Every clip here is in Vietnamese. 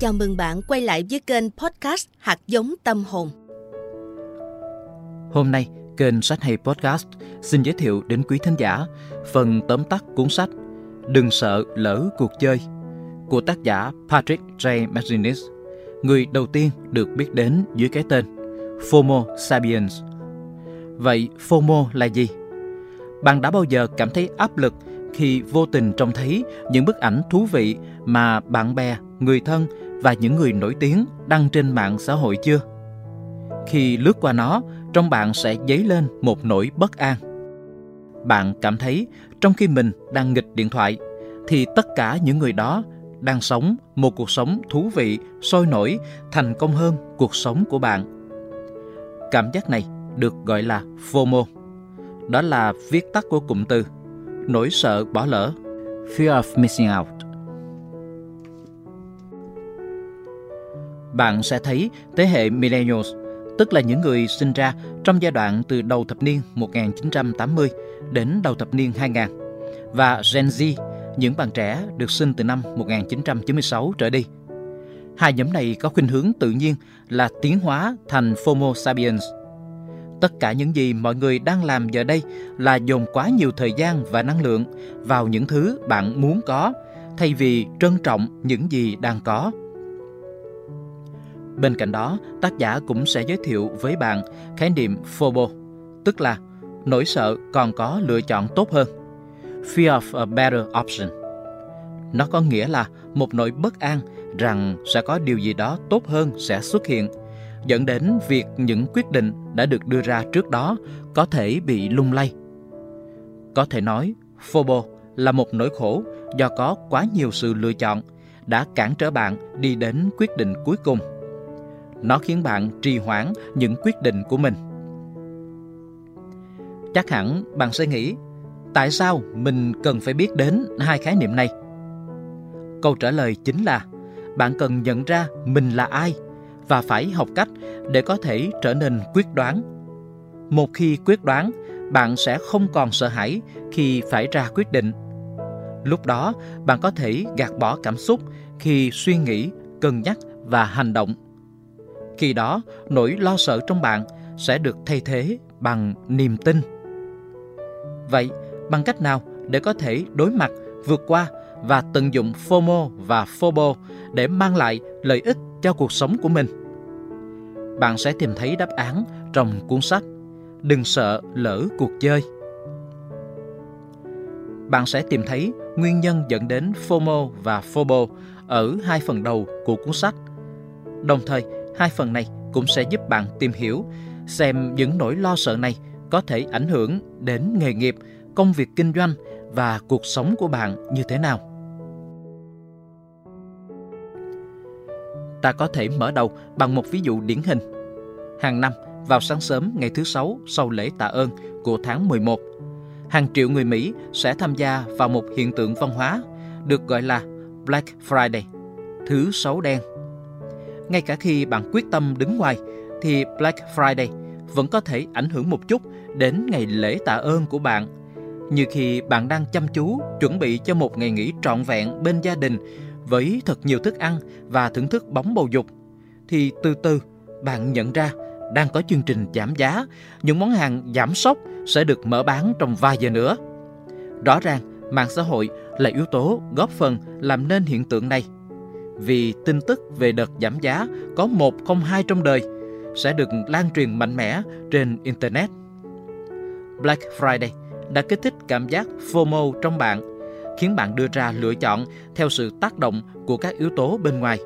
Chào mừng bạn quay lại với kênh podcast Hạt giống tâm hồn. Hôm nay, kênh Sách Hay Podcast xin giới thiệu đến quý thính giả phần tóm tắt cuốn sách Đừng sợ lỡ cuộc chơi của tác giả Patrick J. McGinnis, người đầu tiên được biết đến dưới cái tên FOMO Sapiens. Vậy FOMO là gì? Bạn đã bao giờ cảm thấy áp lực khi vô tình trông thấy những bức ảnh thú vị mà bạn bè, người thân và những người nổi tiếng đăng trên mạng xã hội chưa? Khi lướt qua nó, trong bạn sẽ dấy lên một nỗi bất an. Bạn cảm thấy trong khi mình đang nghịch điện thoại thì tất cả những người đó đang sống một cuộc sống thú vị, sôi nổi, thành công hơn cuộc sống của bạn. Cảm giác này được gọi là FOMO. Đó là viết tắt của cụm từ nỗi sợ bỏ lỡ, fear of missing out. Bạn sẽ thấy thế hệ millennials, tức là những người sinh ra trong giai đoạn từ đầu thập niên 1980 đến đầu thập niên 2000, và Gen Z, những bạn trẻ được sinh từ năm 1996 trở đi. Hai nhóm này có khuynh hướng tự nhiên là tiến hóa thành FOMO sapiens – Tất cả những gì mọi người đang làm giờ đây là dồn quá nhiều thời gian và năng lượng vào những thứ bạn muốn có, thay vì trân trọng những gì đang có. Bên cạnh đó, tác giả cũng sẽ giới thiệu với bạn khái niệm FOBO, tức là nỗi sợ còn có lựa chọn tốt hơn. Fear of a better option. Nó có nghĩa là một nỗi bất an rằng sẽ có điều gì đó tốt hơn sẽ xuất hiện – dẫn đến việc những quyết định đã được đưa ra trước đó có thể bị lung lay. Có thể nói, FOBO là một nỗi khổ do có quá nhiều sự lựa chọn đã cản trở bạn đi đến quyết định cuối cùng. Nó khiến bạn trì hoãn những quyết định của mình. Chắc hẳn bạn sẽ nghĩ, tại sao mình cần phải biết đến hai khái niệm này? Câu trả lời chính là bạn cần nhận ra mình là ai – và phải học cách để có thể trở nên quyết đoán. Một khi quyết đoán, bạn sẽ không còn sợ hãi khi phải ra quyết định. Lúc đó, bạn có thể gạt bỏ cảm xúc khi suy nghĩ, cân nhắc và hành động. Khi đó, nỗi lo sợ trong bạn sẽ được thay thế bằng niềm tin. Vậy, bằng cách nào để có thể đối mặt, vượt qua và tận dụng FOMO và FOBO để mang lại lợi ích cho cuộc sống của mình. Bạn sẽ tìm thấy đáp án trong cuốn sách Đừng sợ lỡ cuộc chơi. Bạn sẽ tìm thấy nguyên nhân dẫn đến FOMO và FOBO ở hai phần đầu của cuốn sách. Đồng thời, hai phần này cũng sẽ giúp bạn tìm hiểu xem những nỗi lo sợ này có thể ảnh hưởng đến nghề nghiệp, công việc kinh doanh và cuộc sống của bạn như thế nào. ta có thể mở đầu bằng một ví dụ điển hình. Hàng năm, vào sáng sớm ngày thứ Sáu sau lễ tạ ơn của tháng 11, hàng triệu người Mỹ sẽ tham gia vào một hiện tượng văn hóa được gọi là Black Friday, thứ Sáu đen. Ngay cả khi bạn quyết tâm đứng ngoài, thì Black Friday vẫn có thể ảnh hưởng một chút đến ngày lễ tạ ơn của bạn. Như khi bạn đang chăm chú chuẩn bị cho một ngày nghỉ trọn vẹn bên gia đình với thật nhiều thức ăn và thưởng thức bóng bầu dục, thì từ từ bạn nhận ra đang có chương trình giảm giá, những món hàng giảm sốc sẽ được mở bán trong vài giờ nữa. Rõ ràng, mạng xã hội là yếu tố góp phần làm nên hiện tượng này. Vì tin tức về đợt giảm giá có một không hai trong đời sẽ được lan truyền mạnh mẽ trên Internet. Black Friday đã kích thích cảm giác FOMO trong bạn khiến bạn đưa ra lựa chọn theo sự tác động của các yếu tố bên ngoài,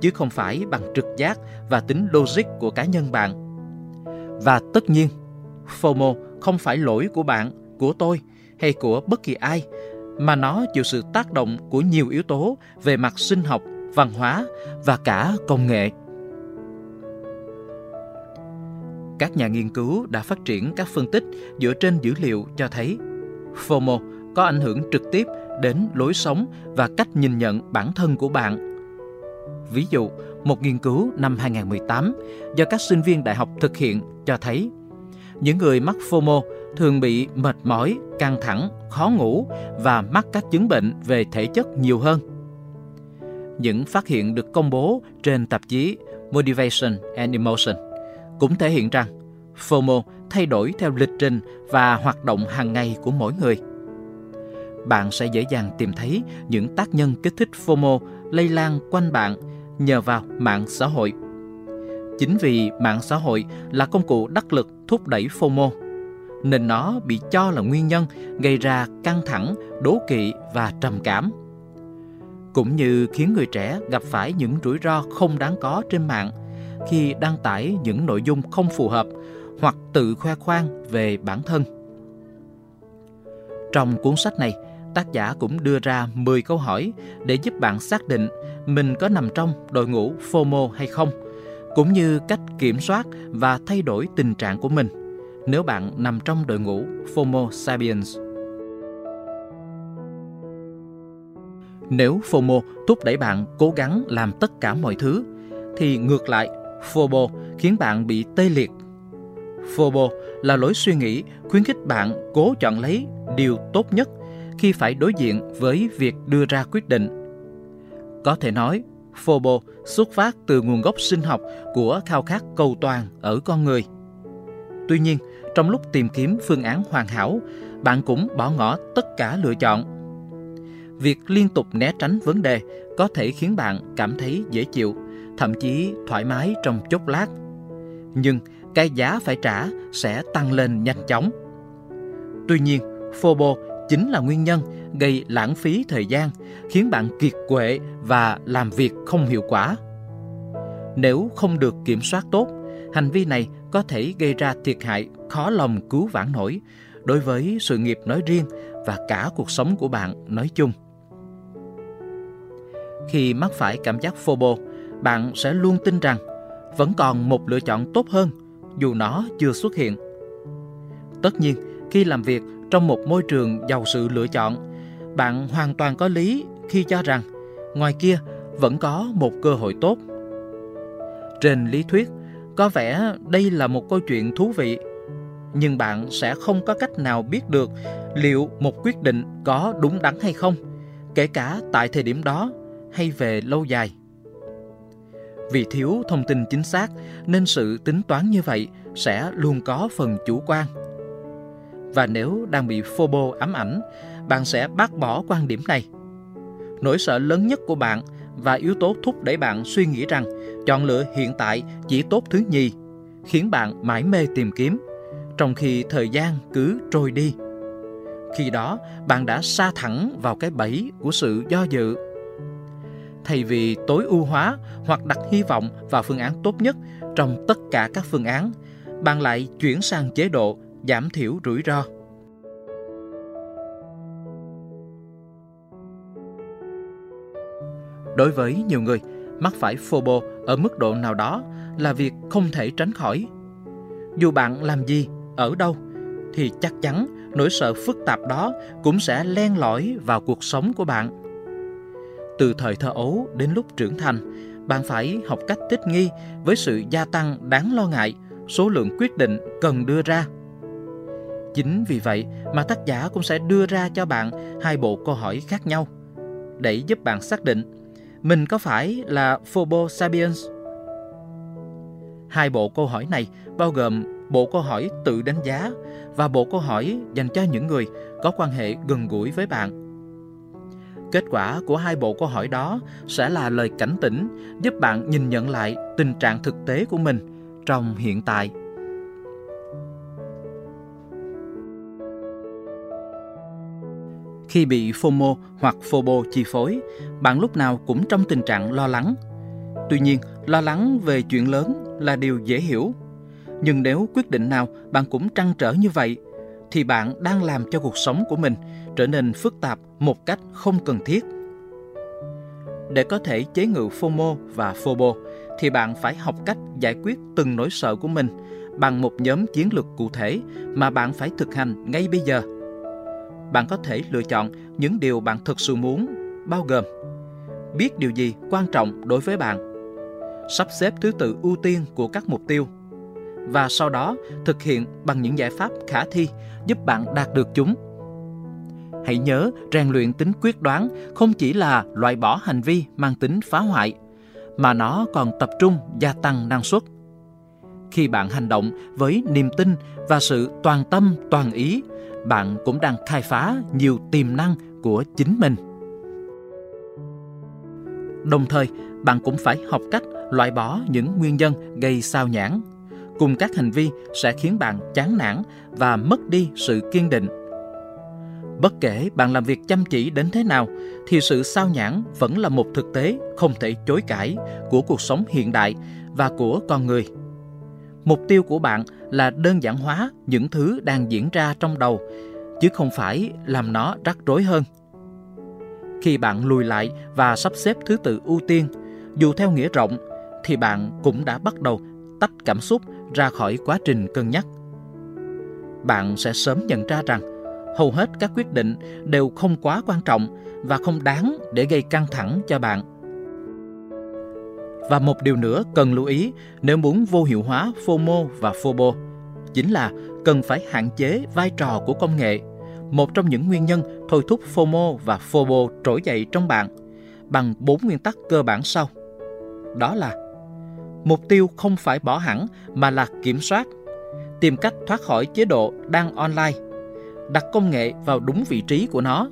chứ không phải bằng trực giác và tính logic của cá nhân bạn. Và tất nhiên, FOMO không phải lỗi của bạn, của tôi hay của bất kỳ ai, mà nó chịu sự tác động của nhiều yếu tố về mặt sinh học, văn hóa và cả công nghệ. Các nhà nghiên cứu đã phát triển các phân tích dựa trên dữ liệu cho thấy FOMO có ảnh hưởng trực tiếp đến lối sống và cách nhìn nhận bản thân của bạn. Ví dụ, một nghiên cứu năm 2018 do các sinh viên đại học thực hiện cho thấy những người mắc FOMO thường bị mệt mỏi, căng thẳng, khó ngủ và mắc các chứng bệnh về thể chất nhiều hơn. Những phát hiện được công bố trên tạp chí Motivation and Emotion cũng thể hiện rằng FOMO thay đổi theo lịch trình và hoạt động hàng ngày của mỗi người. Bạn sẽ dễ dàng tìm thấy những tác nhân kích thích FOMO lây lan quanh bạn nhờ vào mạng xã hội. Chính vì mạng xã hội là công cụ đắc lực thúc đẩy FOMO, nên nó bị cho là nguyên nhân gây ra căng thẳng, đố kỵ và trầm cảm. Cũng như khiến người trẻ gặp phải những rủi ro không đáng có trên mạng khi đăng tải những nội dung không phù hợp hoặc tự khoe khoang về bản thân. Trong cuốn sách này, tác giả cũng đưa ra 10 câu hỏi để giúp bạn xác định mình có nằm trong đội ngũ FOMO hay không, cũng như cách kiểm soát và thay đổi tình trạng của mình nếu bạn nằm trong đội ngũ FOMO Sapiens. Nếu FOMO thúc đẩy bạn cố gắng làm tất cả mọi thứ, thì ngược lại, FOBO khiến bạn bị tê liệt. FOBO là lối suy nghĩ khuyến khích bạn cố chọn lấy điều tốt nhất khi phải đối diện với việc đưa ra quyết định. Có thể nói, FOBO xuất phát từ nguồn gốc sinh học của khao khát cầu toàn ở con người. Tuy nhiên, trong lúc tìm kiếm phương án hoàn hảo, bạn cũng bỏ ngỏ tất cả lựa chọn. Việc liên tục né tránh vấn đề có thể khiến bạn cảm thấy dễ chịu, thậm chí thoải mái trong chốc lát. Nhưng cái giá phải trả sẽ tăng lên nhanh chóng. Tuy nhiên, Phobo chính là nguyên nhân gây lãng phí thời gian, khiến bạn kiệt quệ và làm việc không hiệu quả. Nếu không được kiểm soát tốt, hành vi này có thể gây ra thiệt hại khó lòng cứu vãn nổi đối với sự nghiệp nói riêng và cả cuộc sống của bạn nói chung. Khi mắc phải cảm giác phobô, bạn sẽ luôn tin rằng vẫn còn một lựa chọn tốt hơn dù nó chưa xuất hiện. Tất nhiên, khi làm việc trong một môi trường giàu sự lựa chọn, bạn hoàn toàn có lý khi cho rằng ngoài kia vẫn có một cơ hội tốt. Trên lý thuyết, có vẻ đây là một câu chuyện thú vị, nhưng bạn sẽ không có cách nào biết được liệu một quyết định có đúng đắn hay không, kể cả tại thời điểm đó hay về lâu dài. Vì thiếu thông tin chính xác nên sự tính toán như vậy sẽ luôn có phần chủ quan và nếu đang bị phobô ám ảnh, bạn sẽ bác bỏ quan điểm này. Nỗi sợ lớn nhất của bạn và yếu tố thúc đẩy bạn suy nghĩ rằng chọn lựa hiện tại chỉ tốt thứ nhì, khiến bạn mãi mê tìm kiếm, trong khi thời gian cứ trôi đi. Khi đó, bạn đã sa thẳng vào cái bẫy của sự do dự. Thay vì tối ưu hóa hoặc đặt hy vọng vào phương án tốt nhất trong tất cả các phương án, bạn lại chuyển sang chế độ giảm thiểu rủi ro. Đối với nhiều người, mắc phải phobô ở mức độ nào đó là việc không thể tránh khỏi. Dù bạn làm gì, ở đâu, thì chắc chắn nỗi sợ phức tạp đó cũng sẽ len lỏi vào cuộc sống của bạn. Từ thời thơ ấu đến lúc trưởng thành, bạn phải học cách thích nghi với sự gia tăng đáng lo ngại số lượng quyết định cần đưa ra Chính vì vậy mà tác giả cũng sẽ đưa ra cho bạn hai bộ câu hỏi khác nhau để giúp bạn xác định mình có phải là Phobo Sapiens. Hai bộ câu hỏi này bao gồm bộ câu hỏi tự đánh giá và bộ câu hỏi dành cho những người có quan hệ gần gũi với bạn. Kết quả của hai bộ câu hỏi đó sẽ là lời cảnh tỉnh giúp bạn nhìn nhận lại tình trạng thực tế của mình trong hiện tại. Khi bị FOMO hoặc FOBO chi phối, bạn lúc nào cũng trong tình trạng lo lắng. Tuy nhiên, lo lắng về chuyện lớn là điều dễ hiểu. Nhưng nếu quyết định nào bạn cũng trăn trở như vậy, thì bạn đang làm cho cuộc sống của mình trở nên phức tạp một cách không cần thiết. Để có thể chế ngự FOMO và FOBO, thì bạn phải học cách giải quyết từng nỗi sợ của mình bằng một nhóm chiến lược cụ thể mà bạn phải thực hành ngay bây giờ – bạn có thể lựa chọn những điều bạn thực sự muốn, bao gồm biết điều gì quan trọng đối với bạn, sắp xếp thứ tự ưu tiên của các mục tiêu và sau đó thực hiện bằng những giải pháp khả thi giúp bạn đạt được chúng. hãy nhớ rèn luyện tính quyết đoán không chỉ là loại bỏ hành vi mang tính phá hoại, mà nó còn tập trung gia tăng năng suất. Khi bạn hành động với niềm tin và sự toàn tâm toàn ý, bạn cũng đang khai phá nhiều tiềm năng của chính mình. Đồng thời, bạn cũng phải học cách loại bỏ những nguyên nhân gây sao nhãn. Cùng các hành vi sẽ khiến bạn chán nản và mất đi sự kiên định. Bất kể bạn làm việc chăm chỉ đến thế nào, thì sự sao nhãn vẫn là một thực tế không thể chối cãi của cuộc sống hiện đại và của con người. Mục tiêu của bạn là đơn giản hóa những thứ đang diễn ra trong đầu, chứ không phải làm nó rắc rối hơn. Khi bạn lùi lại và sắp xếp thứ tự ưu tiên, dù theo nghĩa rộng, thì bạn cũng đã bắt đầu tách cảm xúc ra khỏi quá trình cân nhắc. Bạn sẽ sớm nhận ra rằng, hầu hết các quyết định đều không quá quan trọng và không đáng để gây căng thẳng cho bạn. Và một điều nữa cần lưu ý nếu muốn vô hiệu hóa FOMO và FOBO chính là cần phải hạn chế vai trò của công nghệ, một trong những nguyên nhân thôi thúc FOMO và FOBO trỗi dậy trong bạn bằng bốn nguyên tắc cơ bản sau. Đó là mục tiêu không phải bỏ hẳn mà là kiểm soát, tìm cách thoát khỏi chế độ đang online, đặt công nghệ vào đúng vị trí của nó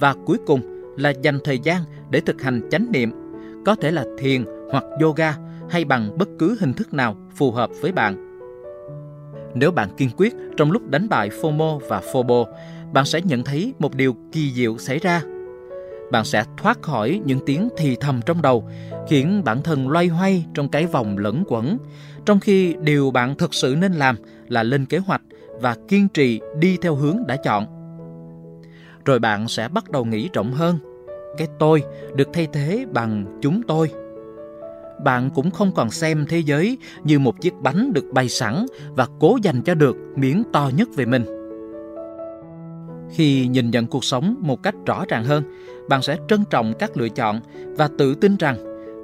và cuối cùng là dành thời gian để thực hành chánh niệm, có thể là thiền hoặc yoga hay bằng bất cứ hình thức nào phù hợp với bạn. Nếu bạn kiên quyết trong lúc đánh bại FOMO và FOBO, bạn sẽ nhận thấy một điều kỳ diệu xảy ra. Bạn sẽ thoát khỏi những tiếng thì thầm trong đầu, khiến bản thân loay hoay trong cái vòng lẫn quẩn, trong khi điều bạn thực sự nên làm là lên kế hoạch và kiên trì đi theo hướng đã chọn. Rồi bạn sẽ bắt đầu nghĩ rộng hơn. Cái tôi được thay thế bằng chúng tôi bạn cũng không còn xem thế giới như một chiếc bánh được bày sẵn và cố dành cho được miếng to nhất về mình. Khi nhìn nhận cuộc sống một cách rõ ràng hơn, bạn sẽ trân trọng các lựa chọn và tự tin rằng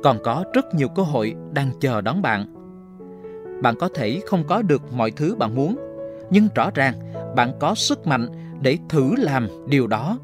còn có rất nhiều cơ hội đang chờ đón bạn. Bạn có thể không có được mọi thứ bạn muốn, nhưng rõ ràng bạn có sức mạnh để thử làm điều đó